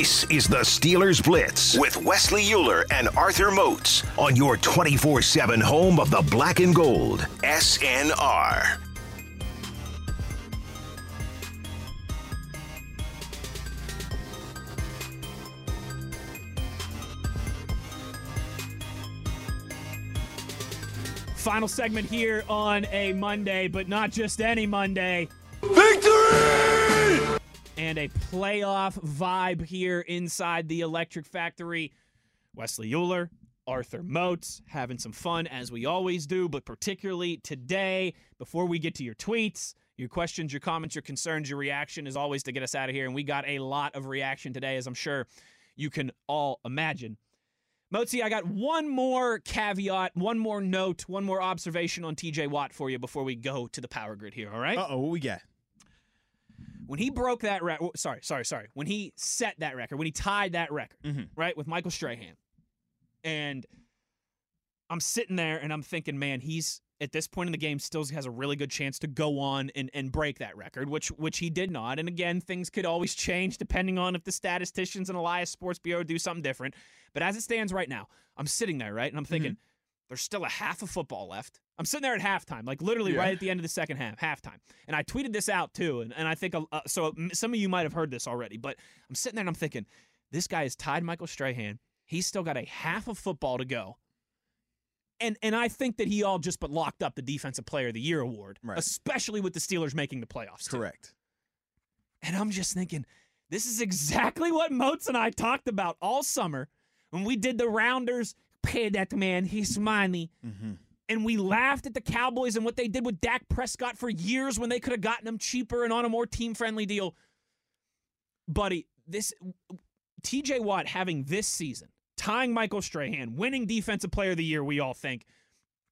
This is the Steelers Blitz with Wesley Uhler and Arthur Moats on your 24 7 home of the black and gold, SNR. Final segment here on a Monday, but not just any Monday. Victory! And a playoff vibe here inside the Electric Factory. Wesley Uhler, Arthur Moats, having some fun as we always do, but particularly today, before we get to your tweets, your questions, your comments, your concerns, your reaction is always to get us out of here. And we got a lot of reaction today, as I'm sure you can all imagine. Mozi, I got one more caveat, one more note, one more observation on TJ Watt for you before we go to the power grid here, all right? Uh oh, what we got? When he broke that record, sorry, sorry, sorry. When he set that record, when he tied that record, Mhm. right, with Michael Strahan. And I'm sitting there and I'm thinking, man, he's at this point in the game still has a really good chance to go on and, and break that record, which which he did not. And again, things could always change depending on if the statisticians and Elias Sports Bureau do something different. But as it stands right now, I'm sitting there, right? And I'm thinking, there's still a half of football left. I'm sitting there at halftime, like literally Yeah. right at the end of the second half, halftime. And I tweeted this out too, and, and I think uh, so. Some of you might have heard this already, but I'm sitting there and I'm thinking, this guy has tied Michael Strahan. He's still got a half of football to go. And and I think that he all just but locked up the Defensive Player of the Year award, Right. especially with the Steelers making the playoffs. too. Correct. And I'm just thinking, this is exactly what Moats and I talked about all summer when we did the rounders. Pay that man, he's money. Mm-hmm. And we laughed at the Cowboys and what they did with Dak Prescott for years when they could have gotten him cheaper and on a more team friendly deal. Buddy, this TJ Watt having this season, tying Michael Strahan, winning Defensive Player of the Year, we all think,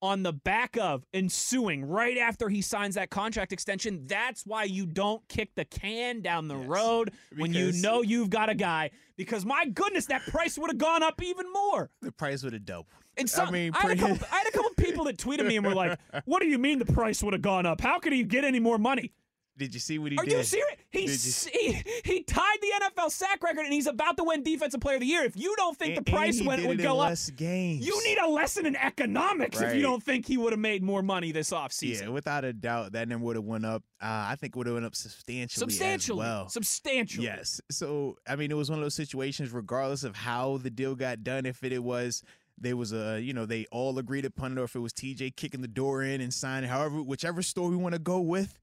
on the back of ensuing right after he signs that contract extension. That's why you don't kick the can down the Yes. road when you know you've got a guy. Because my goodness, that price would have gone up even more. The price would have doubled. And some, I mean, I, had couple, I had a couple people that tweeted me and were like, "What do you mean the price would have gone up? How could he get any more money? Did you see what he Are did? Are you serious? He, you- s- he he tied the NFL sack record and he's about to win Defensive Player of the Year. If you don't think And- the price went, would go up, games. you need a lesson in economics if you don't think he would have made more money this offseason. Yeah, without a doubt, that number would have went up. Uh, I think it would have went up substantially. substantially, well. substantially. Yes. So I mean, it was one of those situations. Regardless of how the deal got done, if it, it was there was a you know they all agreed upon it, or if it was TJ kicking the door in and signing, however, whichever story we want to go with.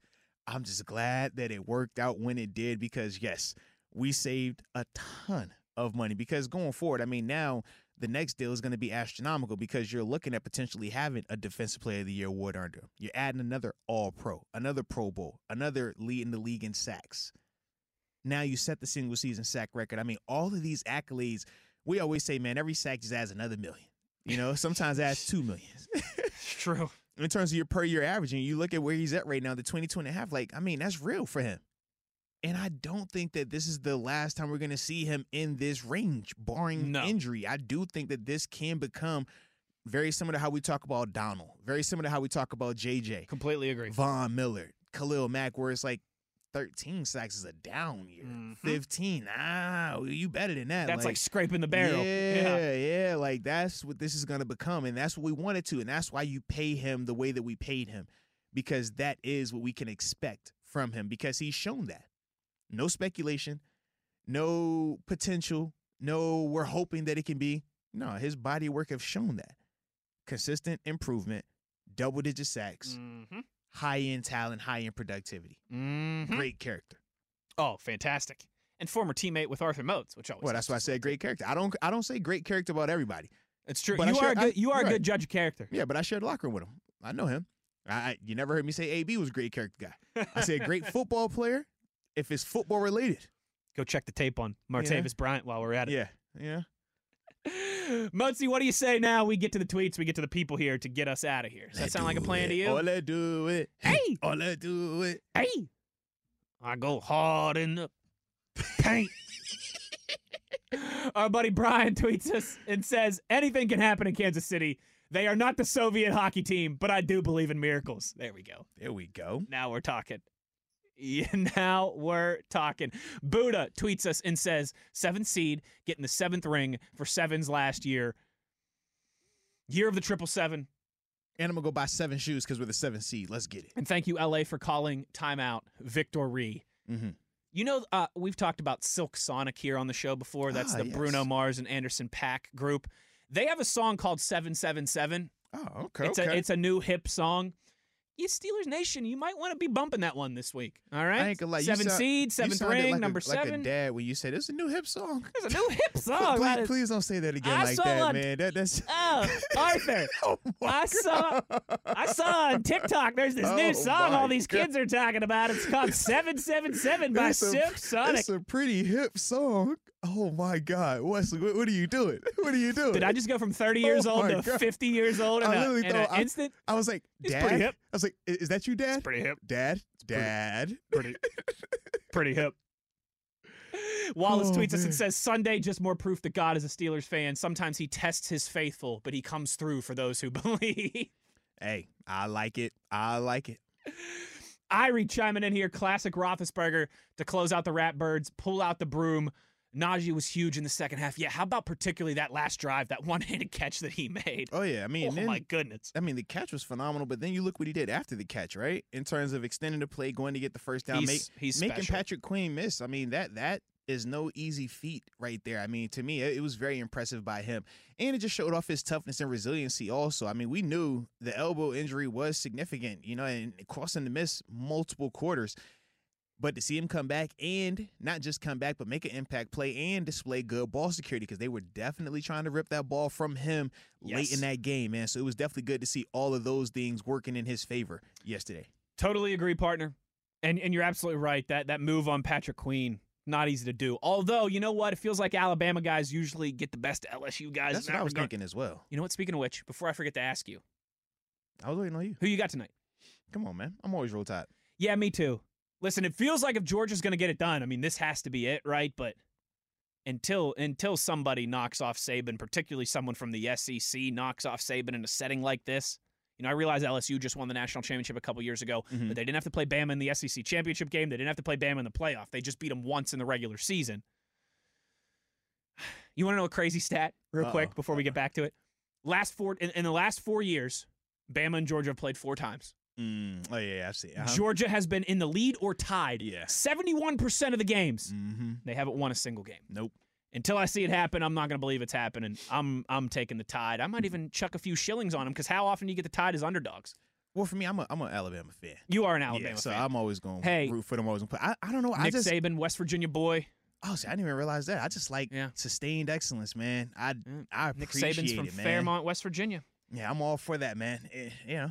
I'm just glad that it worked out when it did because yes, we saved a ton of money because going forward, I mean now the next deal is going to be astronomical because you're looking at potentially having a defensive player of the year award under. You're adding another all pro, another pro bowl, another lead in the league in sacks. Now you set the single season sack record. I mean, all of these accolades, we always say, man, every sack just adds another million. You know, sometimes adds two million. It's true. In terms of your per year averaging, you look at where he's at right now, the 22 and a half, like, I mean, that's real for him. And I don't think that this is the last time we're going to see him in this range, barring No. injury. I do think that this can become very similar to how we talk about Donald, very similar to how we talk about JJ, Completely agree. Von Miller, Khalil Mack, where it's like 13 sacks is a down year. Mhm. 15, ah, you better than that. That's like, scraping the barrel. Yeah, yeah, like that's what this is going to become, and that's what we wanted to, and that's why you pay him the way that we paid him, because that is what we can expect from him, because he's shown that. No speculation, no potential, no we're hoping that it can be. No, his body work have shown that consistent improvement, double digit sacks, Mm-hmm. High end talent, high end productivity, Mm-hmm. great character. Oh, fantastic. And former teammate with Arthur Moats, which always Well, that's why I said great character. I don't I don't say great character about everybody. It's true. But I you are a good. You are a good judge of character. Yeah, but I shared locker room with him. I know him. I, I you never heard me say AB was a great character guy. I said great football player if it's football related. Go check the tape on Martavis Bryant while we're at it. Yeah, yeah. Mozi, what do you say now? We get to the tweets, we get to the people here to get us out of here. Does that sound like a plan to you? All I do it. Hey! all I do it. Hey, I go hard in the paint. Our buddy Brian tweets us and says, anything can happen in Kansas City. They are not the Soviet hockey team, but I do believe in miracles. There we go. There we go. Now we're talking. Yeah, now we're talking. Buddha tweets us and says, seventh seed, getting the seventh ring for sevens last year. Year of the triple seven. And I'm gonna go buy seven shoes because we're the seventh seed. Let's get it. And thank you, LA, for calling timeout victory. Mm-hmm. You know, uh, we've talked about Silk Sonic here on the show before. That's Ah, the yes. Bruno Mars and Anderson Paak group. They have a song called 777. Oh, okay. It's okay. a it's a new hip song. You Steelers Nation, you might want to be bumping that one this week. All right, I ain't gonna lie. seven sound- seed, seventh ring, like number a, Like a dad when you said it's a new hip song. It's a new hip song. Please, is- please don't say that again I like that, on- man. That, that's. Oh, Arthur, oh I saw I saw on TikTok. There's this Oh new song all these kids are talking about. It's called Seven Seven Seven by Silk Sonic. It's a pretty hip song. Oh my God, Wesley, what, what are you doing? What are you doing? Did I just go from 30 years Oh old to God. 50 years old in, I a, in an I- instant? I was like, Dad. pretty hip. I was like, is that you, Dad? It's Pretty hip. Dad, pretty- Dad. Pretty, pretty hip. Wallace Oh, tweets us and says, Sunday, just more proof that God is a Steelers fan. Sometimes he tests his faithful, but he comes through for those who believe. Hey, I like it. I like it. Irie chiming in here, classic Roethlisberger to close out the Ratbirds, pull out the broom. Najee was huge in the second half. Yeah, how about particularly that last drive, that one-handed catch that he made? Oh yeah, I mean, Oh then, my goodness. I mean, the catch was phenomenal, but then you look what he did after the catch, right? In terms of extending the play, going to get the first down, He's, make, he's making special. Patrick Queen miss. I mean, that that is no easy feat right there. I mean, to me, it, was very impressive by him, and it just showed off his toughness and resiliency. Also, I mean, we knew the elbow injury was significant, you know, and crossing to miss multiple quarters. But to see him come back and not just come back, but make an impact play and display good ball security because they were definitely trying to rip that ball from him late in that game, man. So it was definitely good to see all of those things working in his favor yesterday. Totally agree, partner. And and you're absolutely right. That that move on Patrick Queen, not easy to do. Although, you know what? It feels like Alabama guys usually get the best LSU guys. That's what I was regard. thinking as well. You know what? Speaking of which, before I forget to ask you, I was waiting on you. who you got tonight? Come on, man. I'm always roll tide. Yeah, me too. Listen, it feels like if Georgia's going to get it done, I mean, this has to be it, right? But until until somebody knocks off Saban, particularly someone from the SEC knocks off Saban in a setting like this, you know, I realize LSU just won the national championship a couple years ago, Mhm. but they didn't have to play Bama in the SEC championship game. They didn't have to play Bama in the playoff. They just beat them once in the regular season. You want to know a crazy stat, real quick, Uh-oh. before we get back to it? Last four in, in the last four years, Bama and Georgia have played four times. Mm. Oh yeah, yeah, I see. Uh-huh. Georgia has been in the lead or tied. Yeah. 71% of the games. Mm-hmm. They haven't won a single game. Nope. Until I see it happen, I'm not going to believe it's happening. I'm I'm taking the tide. I might even chuck a few shillings on them because how often do you get the tide as underdogs? Well, for me, I'm a I'm an Alabama fan. You are an Alabama yeah, so fan. I'm always going to Hey. root for them. Always play. I, I don't know. I Nick just Saban, West Virginia boy. oh, see, I didn't even realize that. I just like Yeah. sustained excellence, man. I Yeah. I Nick appreciate Saban's from it. Fairmont, West Virginia. Yeah, I'm all for that, man. Eh, you know,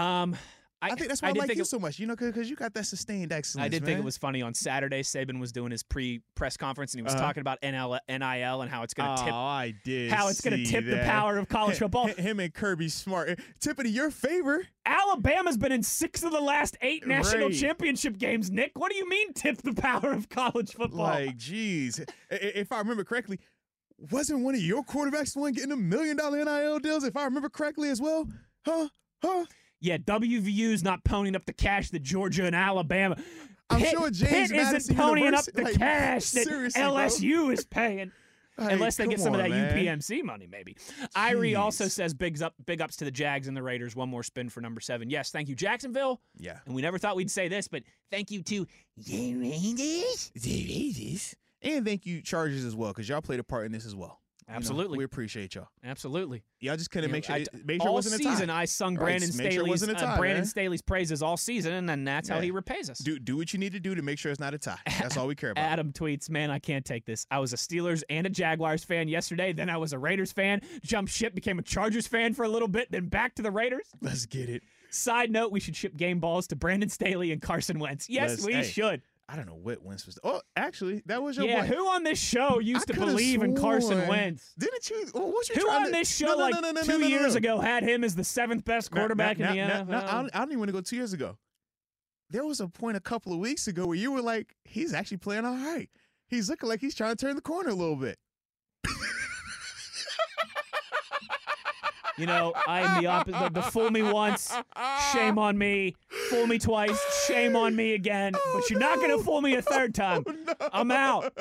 Um, I, I, think that's why I, did like you it, so much. You know, because you got that sustained excellence. I did think it was funny on Saturday. Saban was doing his pre-press conference and he was Uh-huh. talking about NL, NIL and how it's going to oh, tip I did. how it's going to tip the power of college football. Him and Kirby Smart eh, tipping in your favor. Alabama's been in six of the last eight national Right. championship games. Nick, what do you mean tip the power of college football? Like, geez, I- I- if I remember correctly, wasn't one of your quarterbacks the one getting a million dollar NIL deals? If I remember correctly as well, huh? Huh? Yeah, WVU's not ponying up the cash that Georgia and Alabama. I'm Pitt, sure James Pitt Madison isn't ponying up the like, cash that seriously, bro. LSU is paying. Like, Unless they get some of that man. UPMC money, maybe. Irie also says big up, big ups to the Jags and the Raiders. One more spin for number seven. Yes, thank you, Jacksonville. Yeah. And we never thought we'd say this, but thank you to the Raiders. The Raiders. And thank you, Chargers, as well, because y'all played a part in this as well. You know, Absolutely. we appreciate y'all. Absolutely. Y'all just couldn't You know, make sure, I- it, make sure it all wasn't a tie. season, I sung Right, Brandon make sure it Staley's uh, Brandon man. Staley's praises all season, and then that's how he repays us. do do what you need to do to make sure it's not a tie. That's all we care about. Adam tweets, "Man, I can't take this. I was a Steelers and a Jaguars fan yesterday. Then I was a Raiders fan. Jumped ship, became a Chargers fan for a little bit, then back to the Raiders." Let's get it. Side note: We should ship game balls to Brandon Staley and Carson Wentz. Yes, Let's- we hey, should. I don't know what Wentz was. Oh, actually, that was your Yeah, boy. who on this show used I to believe in Carson Wentz? Didn't you? What was you Who on to, this show no, no, like no, two years ago had him as the seventh best quarterback in the NFL? I, don't, I don't even want to go two years ago. There was a point a couple of weeks ago where you were like, he's actually playing all right. He's looking like he's trying to turn the corner a little bit. You know, I am the opposite. The, fool me once, shame on me. Fool me twice, Shame on me again, Oh, but you're not going to fool me a third time. Oh, no. I'm out.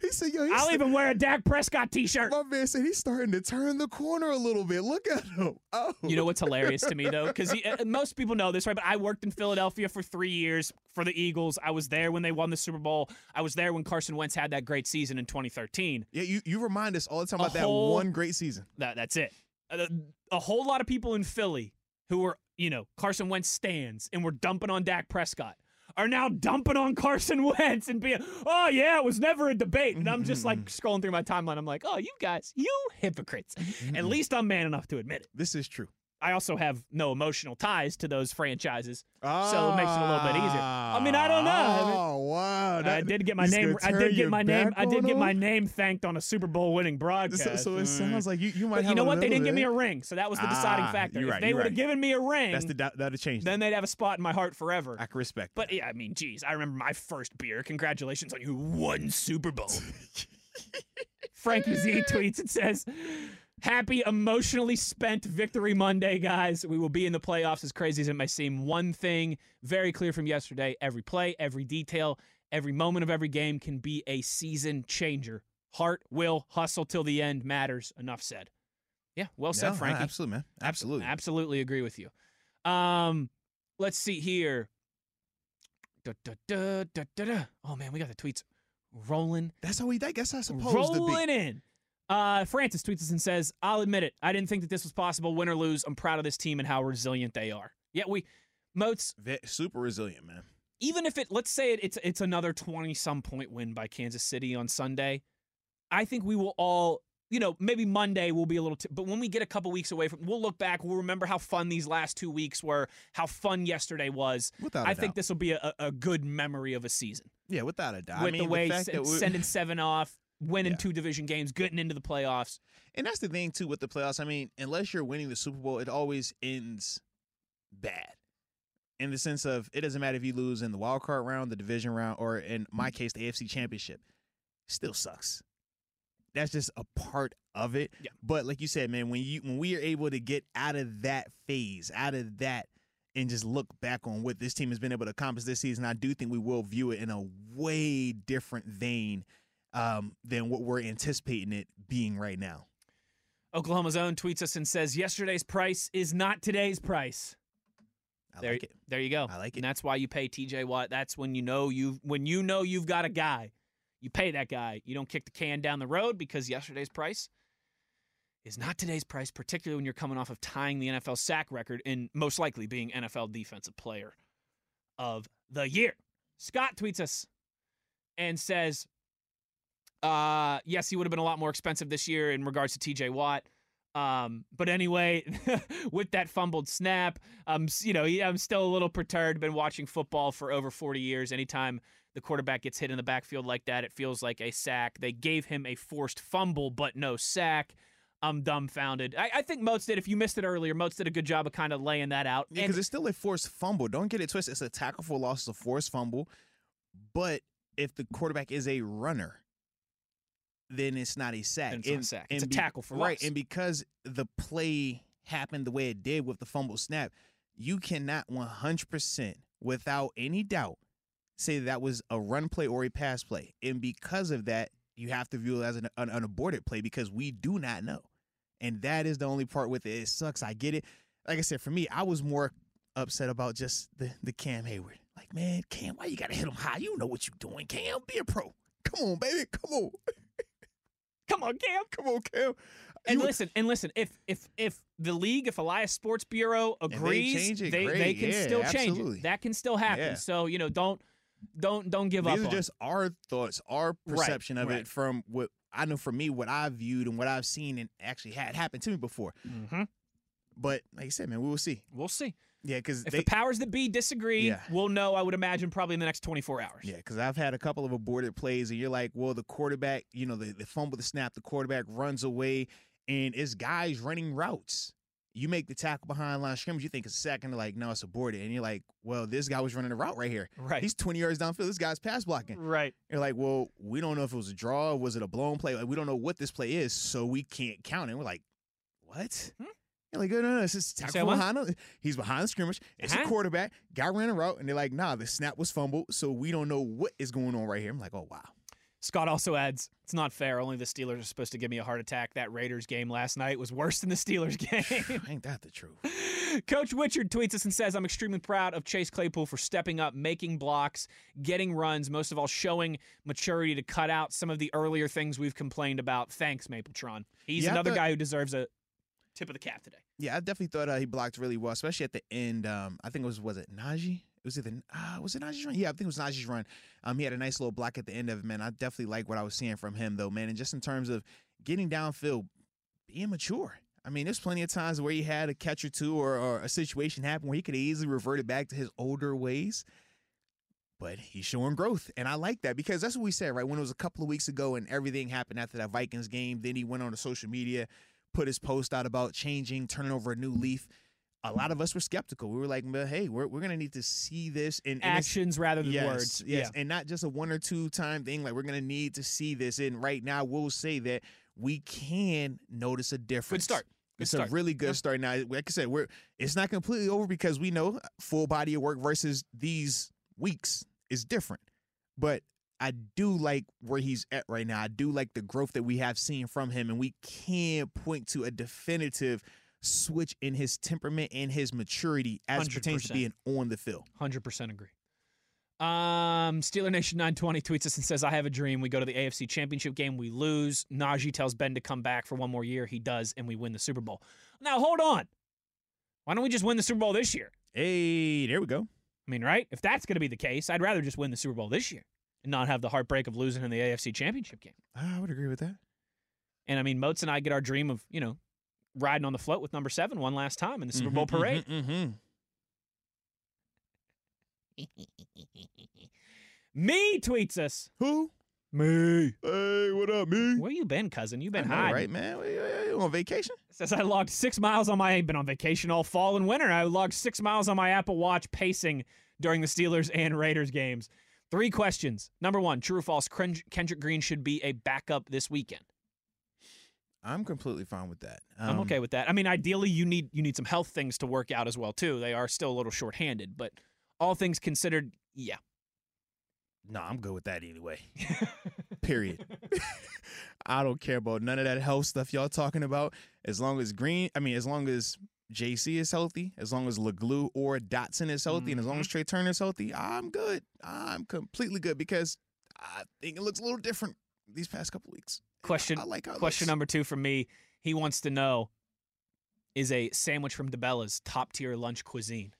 He said, "Yo, he's I'll even wear a Dak Prescott t-shirt. My man said he's starting to turn the corner a little bit. Look at him. Oh, You know what's hilarious to me though, because uh, most people know this, right? But I worked in Philadelphia for three years for the Eagles. I was there when they won the Super Bowl. I was there when Carson Wentz had that great season in 2013. Yeah, you, you remind us all the time A about that whole- one great season. That that's it. Uh, a, a whole lot of people in Philly who were, you know, Carson Wentz stands and were dumping on Dak Prescott are now dumping on Carson Wentz and being, oh yeah, it was never a debate. And I'm just like mm-hmm. scrolling through my timeline. I'm like, oh, you guys, you hypocrites. Mm-hmm. At least I'm man enough to admit it. This is true. I also have no emotional ties to those franchises, so it makes it a little bit easier. I mean, I don't know. I mean, Oh wow! I did get my name. I did get my name. I did get my name thanked on a Super Bowl winning broadcast. So, so it Mm. sounds like you, you might But have you know what? They didn't give me a ring, so that was the deciding Ah, factor. you're if right, they would have right. given me a ring, That's the that would have changed. then they'd have a spot in my heart forever. I can respect. But yeah, I mean, geez, I remember my first beer. Congratulations on you won Super Bowl. Frankie Z tweets and says, Happy emotionally spent Victory Monday, guys. We will be in the playoffs as crazy as it may seem. One thing very clear from yesterday every play, every detail, every moment of every game can be a season changer. Heart, will, hustle till the end matters. Enough said. Yeah, well said, No, no, Frankie. absolutely, man. Absolutely. Absolutely agree with you. Um, let's see here. Da, da, da. Oh man, we got the tweets rolling, That's how we. I guess supposed to rolling in. Uh, Francis tweets us and says, "I'll admit it. I didn't think that this was possible. Win or lose, I'm proud of this team and how resilient they are. Yeah, we, Moats. Super resilient, man. Even if it, let's say it, it's it's another twenty some point win by Kansas City on Sunday, I think we will all." You know, maybe Monday will be a little, t- but when we get a couple weeks away from, we'll look back. We'll remember how fun these last two weeks were, how fun yesterday was. Without. I think doubt. this will be a, a good memory of a season Yeah, without a doubt. with I mean, the way fact s- that we- sending seven off, winning Yeah. two division games, getting into the playoffs. And that's the thing too with the playoffs. I mean, unless you're winning the Super Bowl, it always ends bad. In the sense of it doesn't matter if you lose in the wild card round, the division round, or in my mm-hmm. case, the AFC championship. Still sucks. That's just a part of it. Yeah. But like you said, man, when you when we are able to get out of that phase, out of that and just look back on what this team has been able to accomplish this season, I do think we will view it in a way different vein um, than what we're anticipating it being right now. Oklahoma's own tweets us and says, "Yesterday's price is not today's price." I there, like it. there you go. I like it. And that's why you pay TJ Watt. That's when you know you when you know you've got a guy. You pay that guy. You don't kick the can down the road because yesterday's price is not today's price, particularly when you're coming off of tying the NFL sack record and most likely being NFL defensive player of the year. Scott tweets us and says, uh, yes, he would have been a lot more expensive this year in regards to TJ Watt. Um, but anyway, with that fumbled snap, um, you know, I'm still a little perturbed. Been watching football for over 40 years. Anytime the quarterback gets hit in the backfield like that, it feels like a sack. They gave him a forced fumble, but no sack. I'm dumbfounded. I, I think Moats did. If you missed it earlier, Moats did a good job of kind of laying that out. Yeah, because it's still a forced fumble. Don't get it twisted. It's a tackle for loss, it's a forced fumble. But if the quarterback is a runner, then it's not a sack. Then it's not a sack. It's a tackle for right. loss. And because the play happened the way it did with the fumble snap, you cannot 100% without any doubt say that was a run play or a pass play. And because of that, you have to view it as an, an, an aborted play because we do not know. And that is the only part with it. It sucks. I get it. Like I said, for me, I was more upset about just the, the Cam Heyward. Like, man, Cam, why you gotta hit him high? You know what you're doing, Cam. Be a pro. Come on, baby. Come on. come on, Cam. Come on, Cam. And You- listen, and listen. If if if the league, if Elias Sports Bureau agrees, change it, they, they can Yeah, still change absolutely. it. That can still happen. Yeah. So you know, don't don't don't give These up. are on just our thoughts, our Right, perception of right. it from what I know for me, what I've viewed and what I've seen and actually had happened to me before. hmm But like I said, man, we will see. We'll see. Yeah, because If they the powers that be disagree, Yeah. we'll know. I would imagine probably in the next 24 hours. Yeah, because I've had a couple of aborted plays, and you're like, well, the quarterback, you know, the, the fumble, the snap, the quarterback runs away, and it's guys running routes. You make the tackle behind line scrimmage, you think it's a sack, like, no, it's aborted. And you're like, well, this guy was running a route right here. Right. He's 20 yards downfield. This guy's pass blocking. right. You're like, well, we don't know if it was a draw, was it a blown play? Like, we don't know what this play is, so we can't count it. We're like, what? Hmm. Like, no, no, no, it's just tackle behind. the- He's behind the scrimmage. It's Uh-huh. a quarterback. Guy ran a route, and they're like, nah, the snap was fumbled, so we don't know what is going on right here. I'm like, oh wow. Scott also adds, "It's not fair. Only the Steelers are supposed to give me a heart attack. That Raiders game last night was worse than the Steelers game." Ain't that the truth? Coach Wichard tweets us and says, I'm extremely proud of Chase Claypool for stepping up, making blocks, getting runs, most of all, showing maturity to cut out some of the earlier things we've complained about. Thanks, Mapletron. He's another thought- guy who deserves a tip of the cap today. Yeah, I definitely thought uh, he blocked really well, especially at the end. Um, I think it was was it Najee? It was either uh, was it Najee's run? Yeah, I think it was Najee's run. Um, he had a nice little block at the end of it, man. I definitely like what I was seeing from him though, man. And just in terms of getting downfield, being mature. I mean, there's plenty of times where he had a catch or two or, or a situation happen where he could easily reverted back to his older ways. But he's showing growth. And I like that because that's what we said, right? When it was a couple of weeks ago and everything happened after that Vikings game, then he went on to social media, put his post out about changing, turning over a new leaf. A lot of us were skeptical. We were like, hey, we're, we're going to need to see this in, in Actions rather than yes, words. Yes, and not just a one or two time thing. Like we're gonna need to see this. And right now, we'll say that we can notice a difference. Good start. Good it's start. a really good Yeah. start. Now, like I said, we're it's not completely over because we know full body of work versus these weeks is different. But I do like where he's at right now. I do like the growth that we have seen from him, and we can point to a definitive switch in his temperament and his maturity as it pertains to being on the field. Hundred percent agree. Um, Steeler Nation 920 tweets us and says, I have a dream. We go to the AFC Championship game, we lose. Najee tells Ben to come back for one more year. He does, and we win the Super Bowl. Now, hold on. Why don't we just win the Super Bowl this year? Hey, there we go. I mean, right? If that's going to be the case, I'd rather just win the Super Bowl this year and not have the heartbreak of losing in the AFC Championship game. Ah, I would agree with that. And I mean, Moats and I get our dream of, you know, riding on the float with number seven one last time in the Super Bowl mm-hmm, mm-hmm, parade. Mm-hmm. Me tweets us. Who? Me. Hey, what up, me? Where you been, cousin? You been know, hiding. right, man? We on vacation? Says I logged six miles on my. Been on vacation all fall and winter. I logged six miles on my Apple Watch pacing during the Steelers and Raiders games. Three questions. Number one, true or false? Kendrick Green should be a backup this weekend. I'm completely fine with that. I'm Um, okay with that. I mean, ideally, you need you need some health things to work out as well too. They are still a little shorthanded, but all things considered, yeah. No, I'm good with that anyway. Period. I don't care about none of that health stuff y'all talking about. As long as Green, I mean, as long as JC is healthy, as long as LeGlue or Dotson is healthy, and as long as Trai Turner is healthy, I'm good. I'm completely good because I think it looks a little different these past couple weeks. Question I like question number two from me. He wants to know: Is a sandwich from DiBella's top tier lunch cuisine?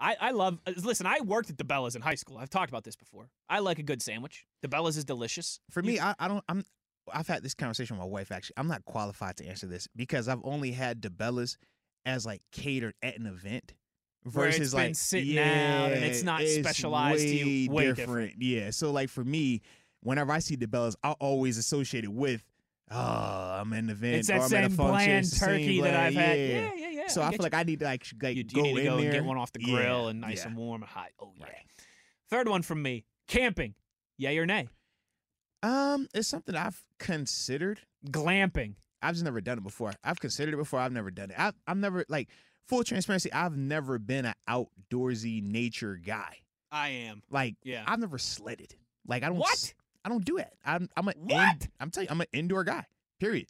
I, I love. uh, Listen, I worked at DiBella's in high school. I've talked about this before. I like a good sandwich. DiBella's is delicious. For me, I, I don't. I'm. I've had this conversation with my wife. Actually, I'm not qualified to answer this because I've only had DiBella's as like catered at an event it's versus been like sitting yeah, out and it's not specialized to you. way Way different. Yeah. So like for me, whenever I see DiBella's, I always associate it with. Oh, I'm in an event. It's or that I'm at a same function. bland It's the turkey that I've had. Yeah. Yeah, yeah, yeah. So I, get feel you. like I need to like, like you, go you need to go there and get one off the grill Yeah, and nice and warm and hot. Oh yeah. Right. Third one from me: camping. Yay or nay? Um, it's something I've considered. Glamping. I've just never done it before. I've considered it before. I've never done it. I've, I've never like full transparency. I've never been an outdoorsy nature guy. I am. Like Yeah. I've never sledded. Like I don't. What? I don't do it. I'm. I'm a. What? I'm telling you, I'm an indoor guy. Period.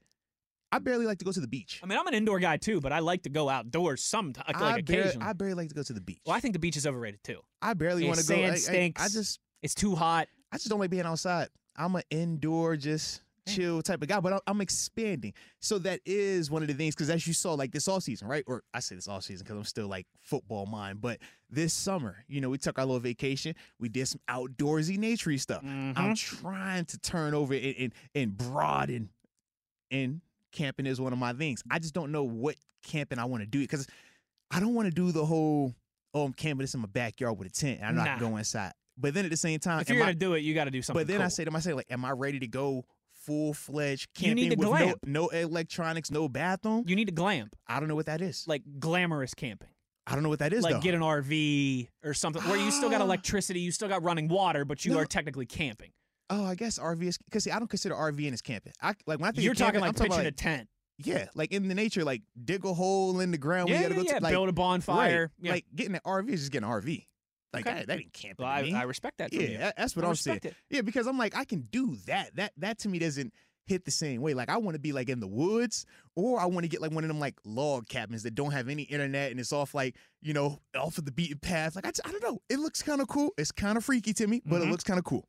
I barely like to go to the beach. I mean, I'm an indoor guy too, but I like to go outdoors sometimes, like, I, barely, occasionally. I barely like to go to the beach. well, I think the beach is overrated too. I barely want to go. sand I- I- I, just. It's too hot. I just don't like being outside. I'm an indoor, just chill type of guy, but I'm, I'm expanding. So that is one of the things because as you saw, like this all season, right? Or I say this all season because I'm still like football mind. But this summer, you know, we took our little vacation. We did some outdoorsy, naturey stuff. Mm-hmm. I'm trying to turn over and, and, and broaden. And camping is one of my things. I just don't know what camping I want to do because I don't want to do the whole, oh, I'm camping this in my backyard with a tent and I'm not going inside. But then at the same time, If you're I- gonna do it, you got to do something. but then I say to myself, like, am I ready to go full fledged You camping need to with no, no electronics, no bathroom? you need to glamp, I don't know what that is. like glamorous camping, I don't know what that is. like though. get an RV or something where you still got electricity, you still got running water, but you No. are technically camping. oh, I guess RV is because see, I don't consider RVing as camping. I like when I think You're of talking camping, like I'm talking pitching about, a tent. yeah, like in the nature, like dig a hole in the ground. yeah, we gotta yeah, go yeah. to like, build a bonfire. right, Yeah. like getting an RV is just getting an RV. Like Okay. that, that ain't camping. Well, to I, me. I respect that. Yeah, you. that's what I I'm saying. it. Yeah, because I'm like, I can do that. That that to me doesn't hit the same way. Like I want to be like in the woods, or I want to get like one of them like log cabins that don't have any internet and it's off like you know off of the beaten path. Like I, just- I don't know. It looks kind of cool. It's kind of freaky to me, but Mhm. it looks kind of cool.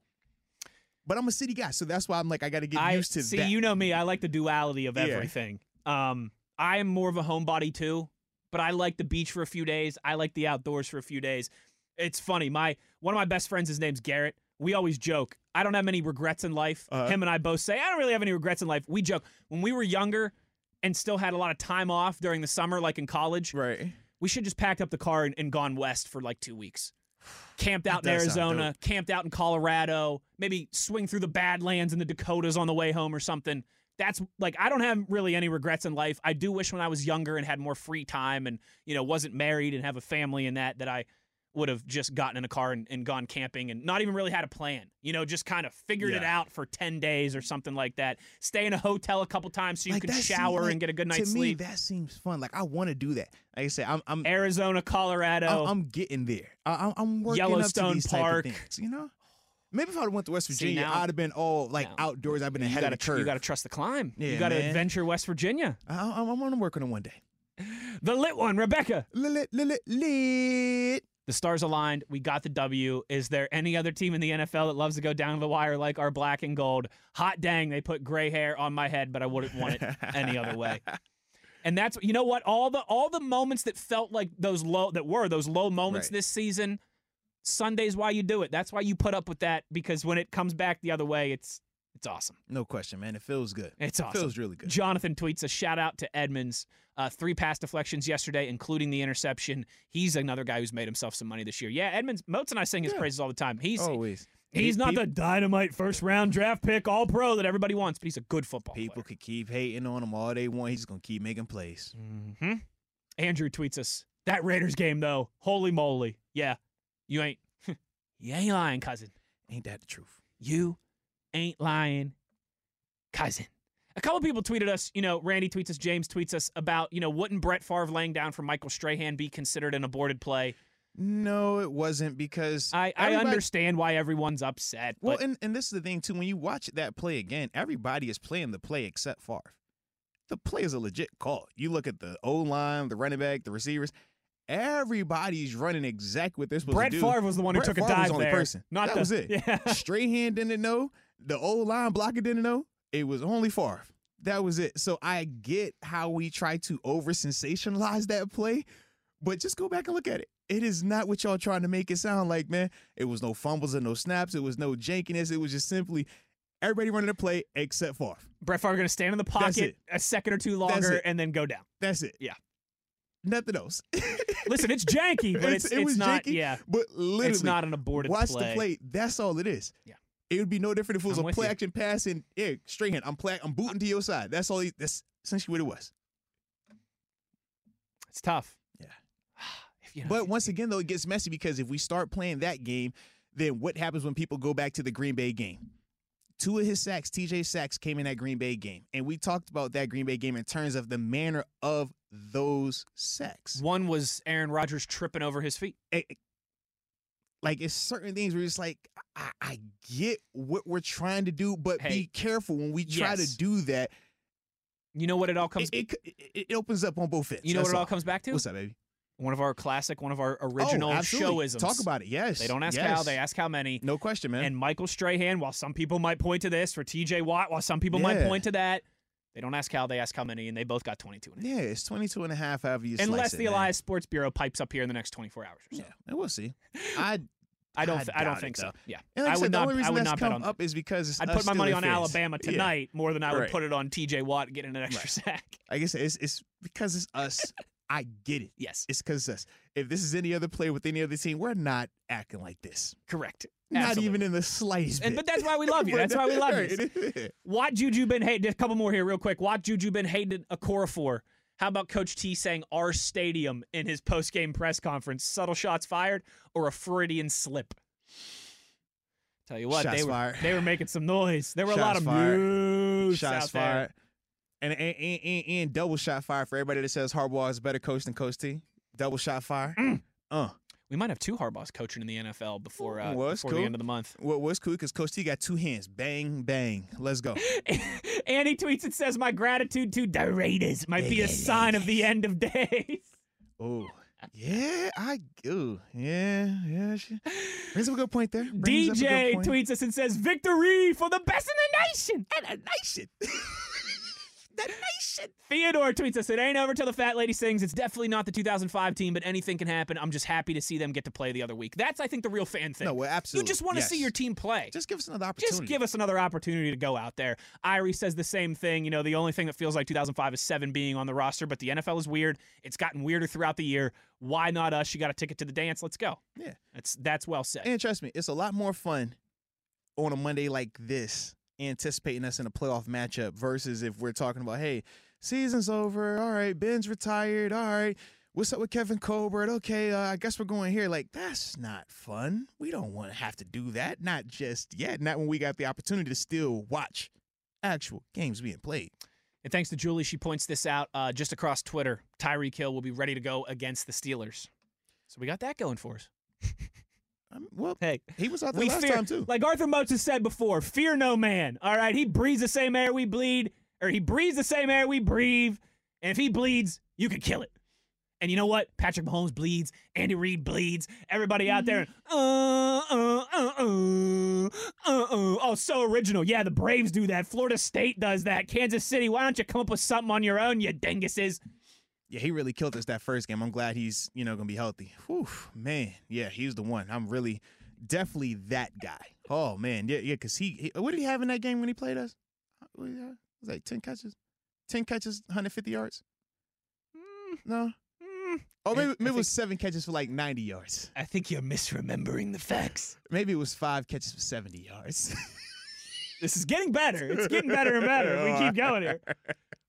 But I'm a city guy, so that's why I'm like I got to get I used to that. see. that. You know me. I like the duality of Yeah. everything. Um, I am more of a homebody too, but I like the beach for a few days. I like the outdoors for a few days. It's funny. My one of my best friends, his name's Garrett. We always joke. I don't have many regrets in life. Uh-huh. Him and I both say I don't really have any regrets in life. We joke when we were younger and still had a lot of time off during the summer, like in college. right. We should just packed up the car and, and gone west for like two weeks. Camped out in Arizona, camped out in Colorado, maybe swing through the Badlands and the Dakotas on the way home or something. That's like I don't have really any regrets in life. I do wish when I was younger and had more free time and you know wasn't married and have a family and that that I would have just gotten in a car and, and gone camping and not even really had a plan. You know, just kind of figured it out for ten days or something like that. Stay in a hotel a couple times so you Like, seem- shower like, and get a good night's to me, sleep. that seems fun. Like I want to do that. Like I said, I'm I'm Arizona, Colorado. I'm, I'm getting there. I, I'm- I'm working Yellowstone up to these type of Park. things, you know. Maybe if I went to West See, Virginia, now- I'd have been all like now, outdoors. I've been ahead gotta, of the curve. You got to trust the climb. you got to adventure West Virginia. I, I'm, I'm gonna work on it one day. The lit one, Rebecca. Lit, lit, lit, lit. The stars aligned. We got the W. Is there any other team in the NFL that loves to go down to the wire like our black and gold? Hot dang, they put gray hair on my head, but I wouldn't want it any other way. And that's you know what all the all the moments that felt like those low that were those low moments Right. this season. Sunday's why you do it. That's why you put up with that because when it comes back the other way, it's it's awesome. No question, man. It feels good. It's awesome. It feels really good. Jonathan tweets a shout out to Edmonds. Uh, three pass deflections yesterday, including the interception. He's another guy who's made himself some money this year. Yeah, Edmonds, Moats and I sing his Yeah. praises all the time. He's Always. he's Pe- not peop- the dynamite first round draft pick, all pro that everybody wants, but he's a good football People player. could keep hating on him all they want. He's gonna keep making plays. hmm Andrew tweets us that Raiders game though. Holy moly! Yeah, you ain't you ain't lying, cousin. Ain't that the truth? You ain't lying, cousin. A couple people tweeted us, you know, Randy tweets us, James tweets us about, you know, wouldn't Brett Favre laying down for Michael Strahan be considered an aborted play? No, it wasn't because I, I understand why everyone's upset, Well, but and, and this is the thing too. When you watch that play again, everybody is playing the play except Favre. The play is a legit call. You look at the O line, the running back, the receivers. Everybody's running exactly what they're supposed Brett to do. Favre was the one who Brett took a Favre was dive the only there. person. Not that the, was it. Yeah. Strahan didn't know. The old line blocker didn't know. It was only Favre. That was it. So I get how we try to over sensationalize that play, but just go back and look at it. It is not what y'all trying to make it sound like, man. It was no fumbles and no snaps. It was no jankiness. It was just simply everybody running the play except Favre. Brett Favre going to stand in the pocket a second or two longer and then go down. That's it. Yeah. Nothing else. Listen, it's janky, but it's, it it's was not. janky, Yeah, but literally, it's not an aborted watch play. the play. That's all it is. Yeah. It would be no different if it was I'm a play you. action pass and yeah, straight hand. I'm play, I'm booting to your side. That's all. He, that's essentially what it was. It's tough. Yeah. You know, But once again, though, it gets messy because if we start playing that game, then what happens when people go back to the Green Bay game? Two of his sacks, TJ sacks, came in that Green Bay game, and we talked about that Green Bay game in terms of the manner of those sacks. one was Aaron Rodgers tripping over his feet. it- like it's certain things where it's like I, I get what we're trying to do, but Hey, be careful when we try yes. to do that. You know what it all comes. It, it, it, opens up on both ends. you know what it all comes back to? What's up, baby? One of our classic, one of our oh, original oh, showisms. Talk about it. Yes. They don't ask yes. how, they ask how many. No question, man. And Michael Strahan, while some people might point to this, for TJ Watt, while some people might point to that, they don't ask how, they ask how many, and they both got 22 and a half. yeah, it's 22 and a half however you Unless slice the it, man. Elias Sports Bureau pipes up here in the next 24 hours or so. Yeah, and we'll see. I I don't. I th- I don't think it, so. Yeah, and like I I would said, the not. only I reason would that's not bet come on. up is because it's I'd put my money on fans. Alabama Yeah. tonight more than I would Right. put it on TJ Watt getting an extra Right. sack. I said, it's, it's because it's us. I get it. Yes, It's because us. If this is any other player with any other team, we're not acting like this. correct. Not Absolutely. even in the slightest And bit. but that's why we love you. That's why we love you. Watt Juju Ben Haden. Just a couple more here, real quick. Watt Juju been Ben Haden Okorafor. How about Coach T saying our stadium in his post game press conference? Subtle shots fired or a Freudian slip? Tell you what, Shots they were fired. they were making some noise. There were a lot of fired. moves Shots out there. fired. And, and, and, and, and double shot fire for everybody that says Harbaugh is a better coach than Coach T. Double shot fire. Mm. Uh. We might have two Harbaughs coaching in the NFL before uh, Well, it's before cool. the end of the month. What was cool because Coach T got two hands. Bang, bang. Let's go. and he tweets and says, "My gratitude to the Raiders might be a sign of the end of days." Oh. Yeah, I ooh, yeah, yeah. She, brings up a good point there. Brings up a good DJ point. tweets us and says, "Victory for the best in the nation." And a nation. the nation. Theodore tweets us, "It ain't over till the fat lady sings." It's definitely not the 2005 team, but anything can happen. I'm just happy to see them get to play the other week. That's, I think, the real fan thing. No, well, absolutely. You just want to yes. see your team play. Just give us another opportunity. Just give us another opportunity to go out there. Irie says the same thing. You know, the only thing that feels like 2005 is seven being on the roster, but the NFL is weird. It's gotten weirder throughout the year. Why not us? You got a ticket to the dance. Let's go. Yeah. That's that's well said. And trust me, it's a lot more fun on a Monday like this, anticipating us in a playoff matchup versus if we're talking about, hey, season's over. All right, Ben's retired. All right. What's up with Kevin Colbert? Okay, uh, I guess we're going here. Like, that's not fun. We don't want to have to do that. Not just yet. Not when we got the opportunity to still watch actual games being played. And thanks to Julie, she points this out uh, just across Twitter. Tyreek Hill will be ready to go against the Steelers. So we got that going for us. I mean, well, Hey, he was out there last fear, time too. like Arthur Moats has said before, fear no man. All right, he breathes the same air we bleed, or he breathes the same air we breathe. And if he bleeds, you can kill it. And you know what? Patrick Mahomes bleeds. Andy Reid bleeds. Everybody out there, uh, uh, uh, uh, uh, uh. Oh, so original. Yeah, the Braves do that. Florida State does that. Kansas City. Why don't you come up with something on your own, you dinguses? Yeah, he really killed us that first game. I'm glad he's, you know, gonna be healthy. Whew, man. Yeah, he's the one. I'm really definitely that guy. Oh man, yeah, yeah, because he, he what did he have in that game when he played us? What did? It was like 10 catches? 10 catches, 150 yards? No. Mm, Oh, maybe maybe it was seven catches for like 90 yards. I think you're misremembering the facts. Maybe it was five catches for 70 yards. This is getting better. It's getting better and better we keep going here.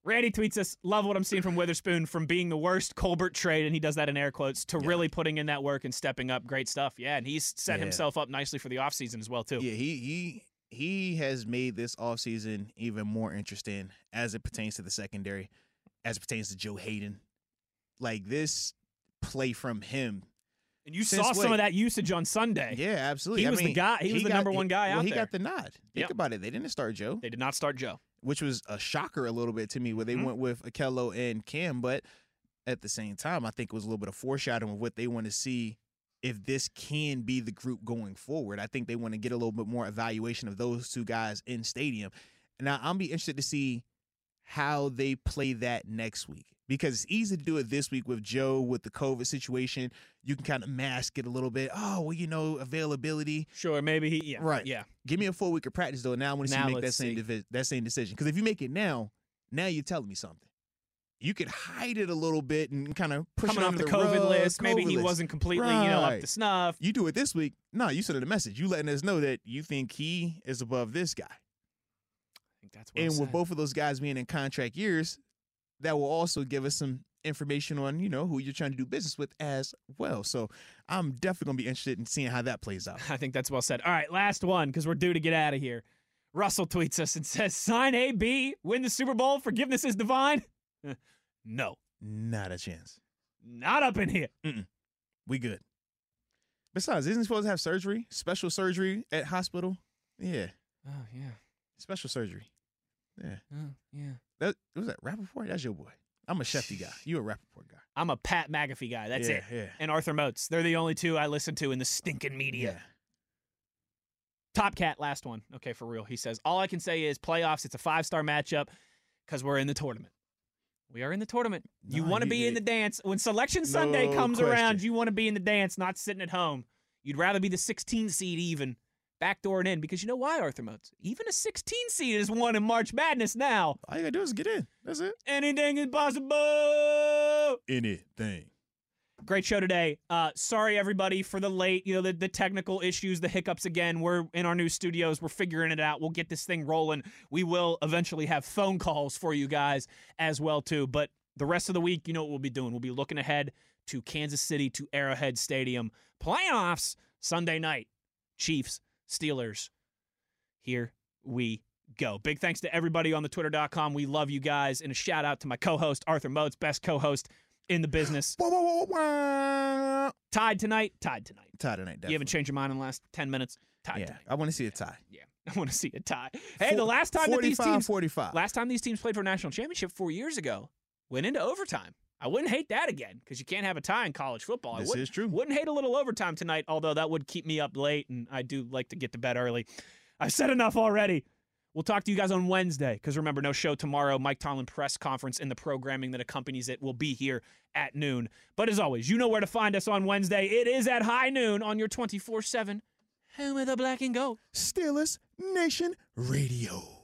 Randy tweets us, love what I'm seeing from Witherspoon from being the worst Colbert trade, and he does that in air quotes, to Yeah. really putting in that work and stepping up. Great stuff. Yeah, and he's set Yeah. himself up nicely for the offseason as well, too. Yeah, he he he has made this offseason even more interesting as it pertains to the secondary, as it pertains to Joe Haden. Like this play from him. And you saw some what? of that usage on Sunday. Yeah, absolutely. He I was the guy- he was the got- number one guy well, out he there. He got the nod. Think Yep. about it. They didn't start Joe, They did not start Joe. Which was a shocker a little bit to me where they Mhm. went with Ahkello and Cam, but at the same time, I think it was a little bit of foreshadowing of what they want to see if this can be the group going forward. I think they want to get a little bit more evaluation of those two guys in stadium. Now, I'm be interested to see how they play that next week because it's easy to do it this week with Joe with the COVID situation. You can kind of mask it a little bit. Oh, well, you know, availability. Sure, maybe he, yeah. Right. Yeah. Give me a full week of practice though. Now I want to see you make that same divi- that same decision. Because if you make it now, now you're telling me something. You could hide it a little bit and kind of push Coming it off the the COVID rug, list, maybe he list. wasn't completely, you know, up Right. to snuff. You do it this week. No, you sent a message. You letting us know that you think he is above this guy. Think that's well and said. with both of those guys being in contract years, that will also give us some information on you know who you're trying to do business with as well. So I'm definitely gonna be interested in seeing how that plays out. I think that's well said. All right, last one because we're due to get out of here. Russell tweets us and says, "Sign AB, win the Super Bowl. Forgiveness is divine." no, Not a chance. not up in here. We good. Besides, isn't he supposed to have surgery? Special surgery at hospital? Yeah. Oh yeah, Special surgery. Yeah. oh yeah. That was that Rapoport? That's your boy. I'm a Schefty guy. You a Rapoport guy. I'm a Pat McAfee guy. That's yeah, it. Yeah. And Arthur Moats. They're the only two I listen to in the stinking media. Yeah. Top Cat, last one. Okay, for real. He says, All I can say is playoffs, it's a five star matchup because we're in the tournament. We are in the tournament. You want to be in the dance. When Selection Sunday No comes around, you want to be in the dance, not sitting at home. You'd rather be the 16 seed even, backdooring in. Because you know why, Arthur Moats? Even a 16 seed is one in March Madness now. All you gotta do is get in. That's it. Anything is possible. Anything. Great show today. Uh, sorry everybody for the late, you know, the, the technical issues, the hiccups again. We're in our new studios. We're figuring it out. We'll get this thing rolling. We will eventually have phone calls for you guys as well too. But the rest of the week, you know what we'll be doing. We'll be looking ahead to Kansas City to Arrowhead Stadium playoffs Sunday night. Chiefs, Steelers. Here we go. Big thanks to everybody on the twitter.com. We love you guys. And a shout out to my co host, Arthur Moats, best co host in the business. Tied tonight, tied tonight. Tie tonight. You haven't changed your mind in the last 10 minutes? Tied Yeah, tonight. I want to see a tie. Yeah. I want to see a tie. Hey, the last time that these teams 45. last time these teams played for a national championship 4 years ago, went into overtime. I wouldn't hate that again because you can't have a tie in college football. This is true. Wouldn't hate a little overtime tonight, although that would keep me up late, and I do like to get to bed early. I've said enough already. We'll talk to you guys on Wednesday because remember, no show tomorrow. Mike Tomlin press conference and the programming that accompanies it will be here at noon. But as always, you know where to find us on Wednesday. It is at high noon on your 24 7 home of the black and gold. Steelers Nation Radio.